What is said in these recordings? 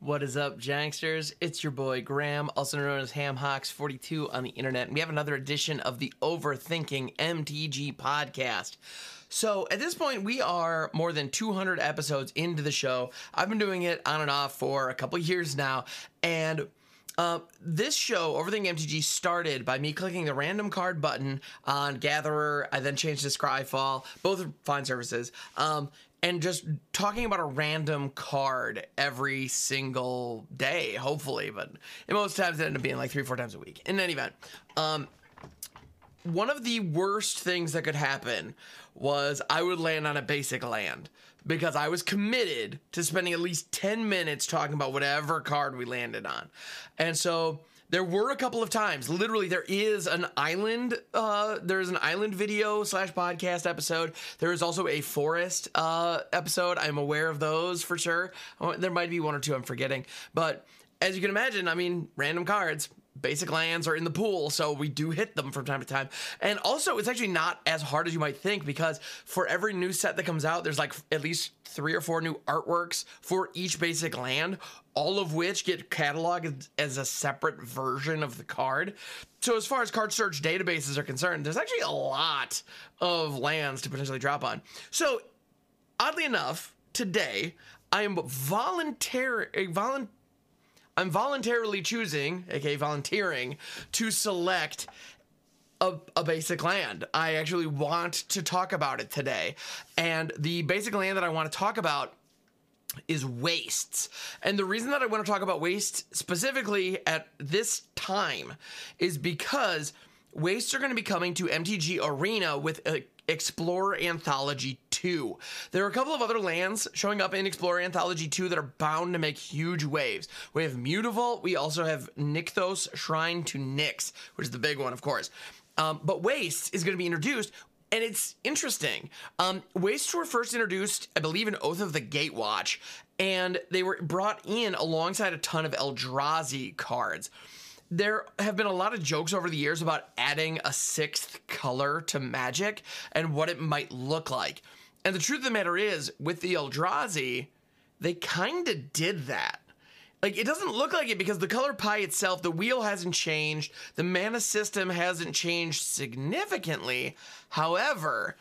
What is up, Janksters? It's your boy Graham, also known as HamHawks42 on the internet. We have another edition of the Overthinking MTG podcast. So at this point, we are more than 200 episodes into the show. I've been doing it on and off for a couple years now. And uh, this show, Overthinking MTG, started by me clicking the random card button on Gatherer. I then changed to Scryfall. Both fine services. Um, and just talking about a random card every single day, hopefully, but most times it ended up being like three, four times a week. In any event, um, one of the worst things that could happen was I would land on a basic land because I was committed to spending at least 10 minutes talking about whatever card we landed on. And so there were a couple of times literally there is an island uh there's an island video slash podcast episode. There is also a forest uh episode. I'm aware of those for sure. Oh, there might be one or two i'm forgetting. But as you can imagine i mean random cards basic lands are in the pool so we do hit them from time to time. And also it's actually not as hard as you might think because for every new set that comes out there's like at least three or four new artworks for each basic land all of which get cataloged as a separate version of the card. So as far as card search databases are concerned there's actually a lot of lands to potentially drop on. So oddly enough today i am volunteer I'm voluntarily choosing, aka volunteering, to select a, a, basic land. I actually want to talk about it today. And the basic land that I want to talk about is wastes. And the reason that I want to talk about waste specifically at this time is because wastes are going to be coming to MTG Arena with a Explorer Anthology 2. There are a couple of other lands showing up in Explorer Anthology 2 that are bound to make huge waves. We have Mutavault, we also have Nykthos Shrine to Nyx, which is the big one, of course. Um, but Waste is going to be introduced and it's interesting. Um, Wastes were first introduced, I believe, in Oath of the Gatewatch, and they were brought in alongside a ton of Eldrazi cards there have been a lot of jokes over the years about adding a sixth color to magic and what it might look like. And the truth of the matter is, with the Eldrazi, they kind of did that. Like, it doesn't look like it because the color pie itself, the wheel hasn't changed, the mana system hasn't changed significantly. However,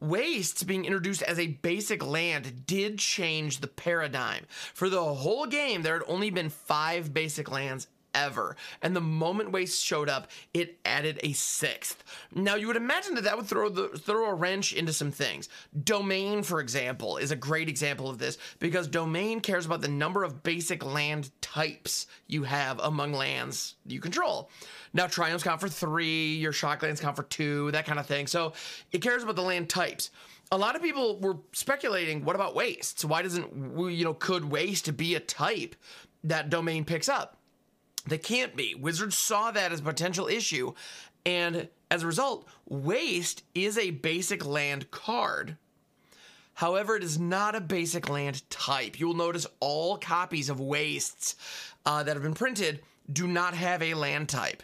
Wastes being introduced as a basic land did change the paradigm. For the whole game, there had only been five basic lands ever. And the moment Waste showed up, it added a sixth. Now you would imagine that that would throw the throw a wrench into some things. Domain, for example, is a great example of this because Domain cares about the number of basic land types you have among lands you control. Now Triumphs count for three, your Shocklands count for two, that kind of thing. So it cares about the land types a lot of people were speculating what about wastes why doesn't you know could waste be a type that domain picks up they can't be. Wizards saw that as a potential issue, and as a result, Waste is a basic land card. However, it is not a basic land type. You will notice all copies of Wastes uh, that have been printed do not have a land type.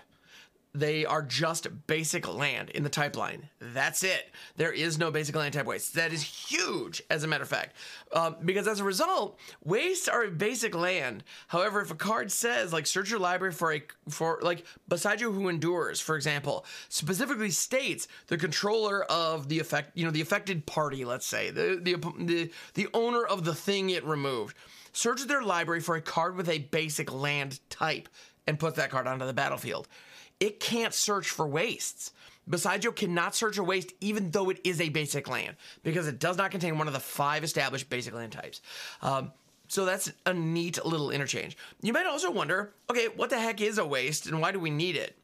They are just basic land in the type line. That's it. There is no basic land type waste. That is huge, as a matter of fact. Um, because as a result, wastes are basic land. However, if a card says, like, search your library for a, for, like, Boseiju who endures, for example, specifically states the controller of the effect, you know, the affected party, let's say, the, the, the, the owner of the thing it removed, search their library for a card with a basic land type and put that card onto the battlefield it can't search for wastes. Boseiju cannot search a waste even though it is a basic land because it does not contain one of the five established basic land types. Um, so that's a neat little interchange. You might also wonder okay, what the heck is a waste and why do we need it?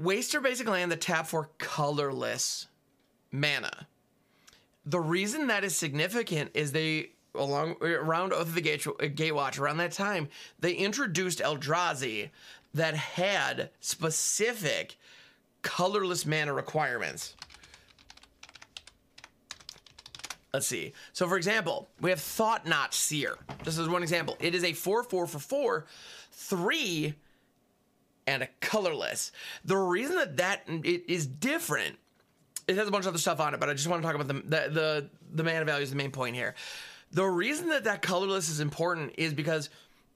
Wastes are basic land that tap for colorless mana. The reason that is significant is they along around Oath of the Gate, Gatewatch around that time they introduced Eldrazi that had specific colorless mana requirements. Let's see. So, for example, we have Thought-Knot Seer. This is one example. It is a 4 4 for 4, 3, and a colorless. The reason that that it is different, it has a bunch of other stuff on it, but I just want to talk about the, the, the, the mana value is the main point here. The reason that that colorless is important is because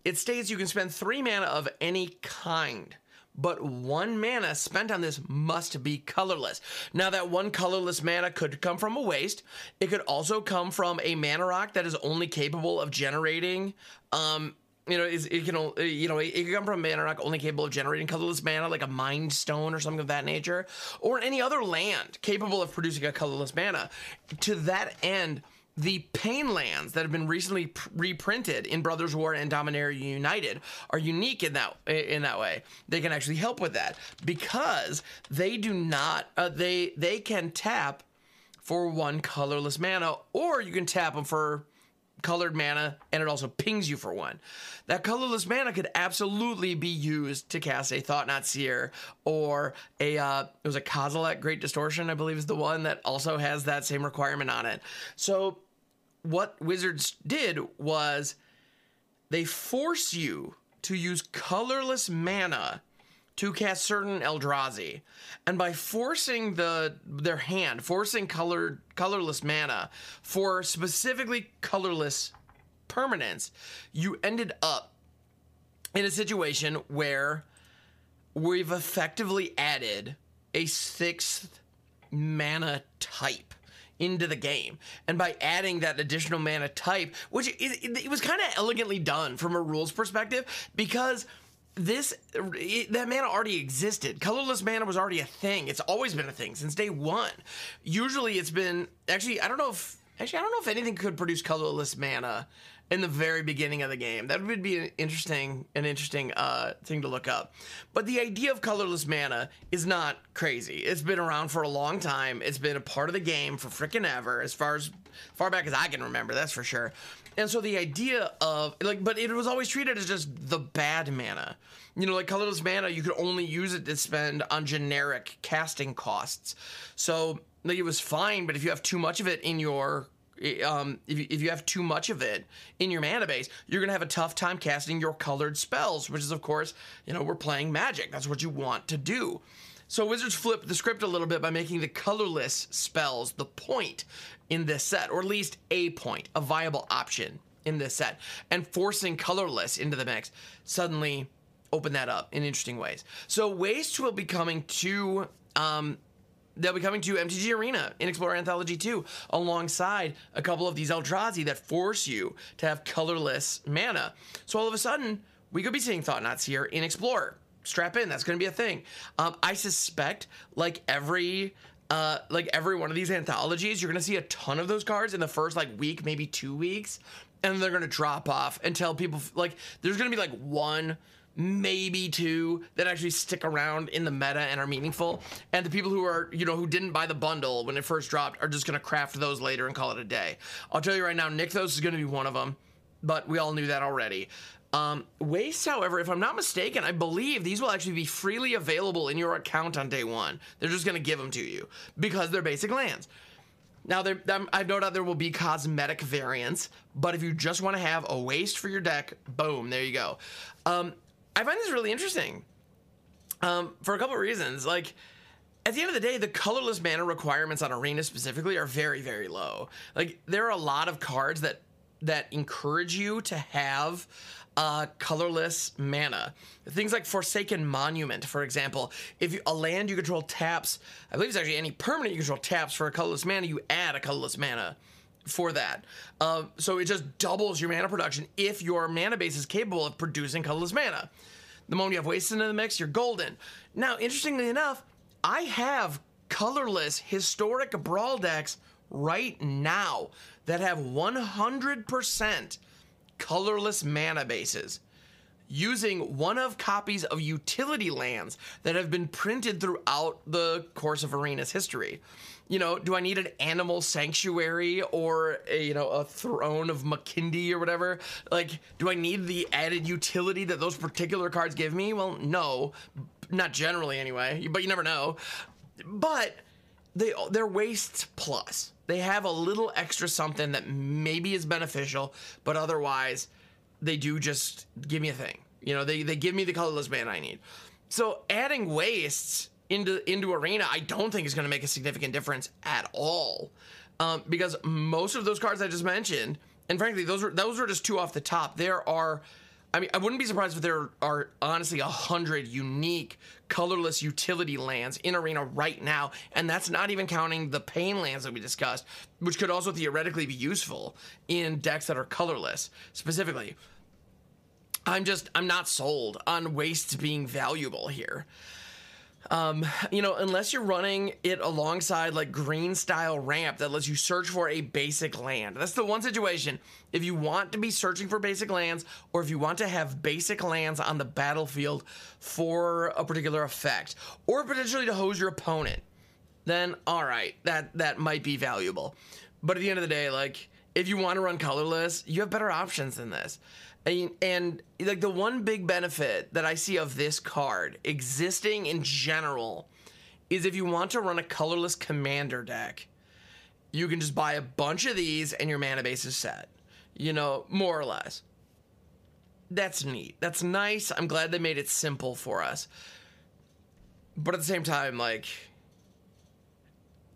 it states you can spend three mana of any kind but one mana spent on this must be colorless. Now, that one colorless mana could come from a waste. It could also come from a mana rock that is only capable of generating. Um, you know, it can you know it can come from a mana rock only capable of generating colorless mana, like a mind stone or something of that nature, or any other land capable of producing a colorless mana. To that end, the Pain lands that have been recently pr- reprinted in Brothers War and Dominaria United are unique in that in that way. They can actually help with that because they do not uh, they they can tap for one colorless mana, or you can tap them for colored mana and it also pings you for one. That colorless mana could absolutely be used to cast a Thought-Knot Seer or a uh, it was a Kozilek Great Distortion, I believe is the one that also has that same requirement on it. So what Wizards did was they force you to use colorless mana to cast certain Eldrazi. And by forcing the their hand, forcing colored colorless mana for specifically colorless permanents, you ended up in a situation where we've effectively added a sixth mana type into the game. And by adding that additional mana type, which it, it, it was kind of elegantly done from a rules perspective, because this it, that mana already existed. Colorless mana was already a thing. It's always been a thing since day one. Usually, it's been actually I don't know if actually I don't know if anything could produce colorless mana in the very beginning of the game. That would be an interesting, an interesting uh, thing to look up. But the idea of colorless mana is not crazy. It's been around for a long time. It's been a part of the game for freaking ever, as far as far back as I can remember. That's for sure. And so the idea of like, but it was always treated as just the bad mana. You know, like colorless mana, you could only use it to spend on generic casting costs. So like it was fine, but if you have too much of it in your um, if, you, if you have too much of it in your mana base, you're going to have a tough time casting your colored spells, which is, of course, you know, we're playing magic. That's what you want to do. So Wizards flipped the script a little bit by making the colorless spells the point in this set, or at least a point, a viable option in this set, and forcing colorless into the mix suddenly open that up in interesting ways. So Waste will be coming to um, they'll be coming to MTG Arena in Explorer Anthology 2 alongside a couple of these Eldrazi that force you to have colorless mana. So all of a sudden, we could be seeing Thought-Knots here in Explorer. Strap in, that's going to be a thing. Um, I suspect, like every uh, like every one of these anthologies, you're gonna see a ton of those cards in the first like week, maybe two weeks, and they're gonna drop off until people like there's gonna be like one maybe two that actually stick around in the meta and are meaningful. And the people who are, you know, who didn't buy the bundle when it first dropped are just going to craft those later and call it a day. I'll tell you right now, Nykthos is going to be one of them, but we all knew that already. Um, Waste, however, if I'm not mistaken, I believe these will actually be freely available in your account on day one. They're just going to give them to you because they're basic lands. Now, there, I've no doubt there will be cosmetic variants, but if you just want to have a waste for your deck, boom, there you go. Um, I find this really interesting um, for a couple of reasons. Like, at the end of the day, the colorless mana requirements on Arena specifically are very, very low. Like, there are a lot of cards that that encourage you to have uh, colorless mana. Things like Forsaken Monument, for example. If you, a land you control taps, I believe it's actually any permanent you control taps for a colorless mana, you add a colorless mana for that. Uh, so it just doubles your mana production if your mana base is capable of producing colorless mana. The moment you have waste into the mix, you're golden. Now, interestingly enough, I have colorless historic brawl decks right now that have 100% colorless mana bases using one of copies of utility lands that have been printed throughout the course of Arena's history you know, do I need an animal sanctuary or a, you know a throne of Makindi or whatever? Like, do I need the added utility that those particular cards give me? Well, no, not generally anyway. But you never know. But they they're wastes plus. They have a little extra something that maybe is beneficial, but otherwise, they do just give me a thing. You know, they they give me the colorless mana I need. So adding wastes into into arena, I don't think is going to make a significant difference at all, um, because most of those cards I just mentioned and frankly, those were those were just two off the top. There are, I mean, I wouldn't be surprised if there are honestly a hundred unique colorless utility lands in Arena right now, and that's not even counting the pain lands that we discussed, which could also theoretically be useful in decks that are colorless specifically. I'm just I'm not sold on wastes being valuable here. Um, you know, unless you're running it alongside like green style ramp that lets you search for a basic land. That's the one situation. If you want to be searching for basic lands, or if you want to have basic lands on the battlefield for a particular effect, or potentially to hose your opponent, then all right, that that might be valuable. But at the end of the day, like if you want to run colorless, you have better options than this. And, and like the one big benefit that I see of this card existing in general is if you want to run a colorless commander deck, you can just buy a bunch of these and your mana base is set. You know, more or less. That's neat. That's nice. I'm glad they made it simple for us. But at the same time, like,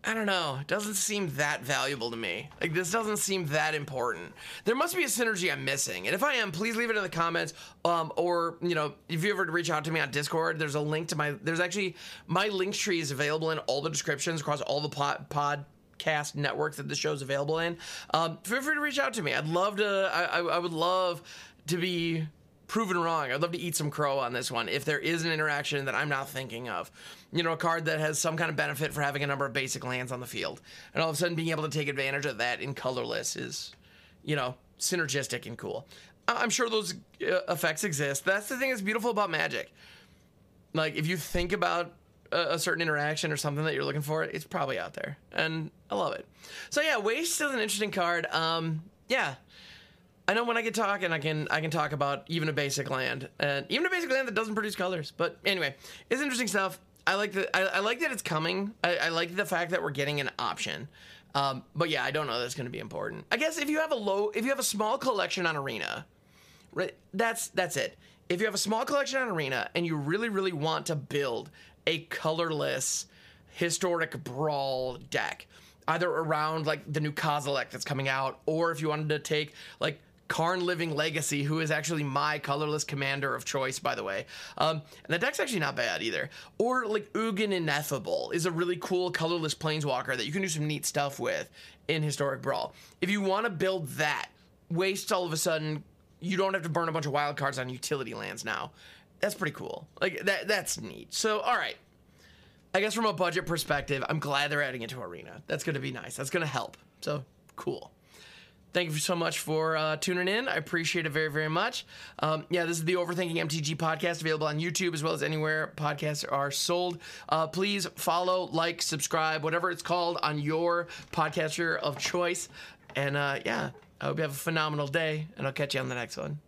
I don't know. It doesn't seem that valuable to me. Like this doesn't seem that important. There must be a synergy I'm missing. And if I am, please leave it in the comments. Um, or you know, if you ever reach out to me on Discord, there's a link to my. There's actually my link tree is available in all the descriptions across all the pod, podcast networks that the show's available in. Um, feel free to reach out to me. I'd love to. I, I, I would love to be proven wrong. I'd love to eat some crow on this one if there is an interaction that I'm not thinking of. You know, a card that has some kind of benefit for having a number of basic lands on the field. And all of a sudden being able to take advantage of that in colorless is, you know, synergistic and cool. I'm sure those uh, effects exist. That's the thing that's beautiful about Magic. Like, if you think about a, a certain interaction or something that you're looking for, it's probably out there. And I love it. So, yeah, Waste is an interesting card. Um, yeah, I know when I get talking, I can I can talk about even a basic land and even a basic land that doesn't produce colors. But anyway, it's interesting stuff. I like that. I, I, like that it's coming. I, I, like the fact that we're getting an option. Um, but yeah, I don't know that's going to be important. I guess if you have a low, if you have a small collection on Arena, right? That's that's it. If you have a small collection on Arena and you really really want to build a colorless historic brawl deck, either around like the new Kozilek that's coming out, or if you wanted to take like Karn Living Legacy, who is actually my colorless commander of choice, by the way. Um, and the deck's actually not bad either. Or like Ugin Ineffable is a really cool colorless planeswalker that you can do some neat stuff with in Historic Brawl. If you want to build that, waste all of a sudden, you don't have to burn a bunch of wild cards on utility lands now. That's pretty cool. Like that that's neat. So all right. I guess from a budget perspective, I'm glad they're adding it to Arena. That's to be nice. That's to help. So cool thank you so much for uh, tuning in. I appreciate it very, very much. Um, yeah, this is the Overthinking MTG podcast, available on YouTube as well as anywhere podcasts are sold. Uh, please follow, like, subscribe, whatever it's called on your podcaster of choice. And uh, yeah, I hope you have a phenomenal day, and I'll catch you on the next one.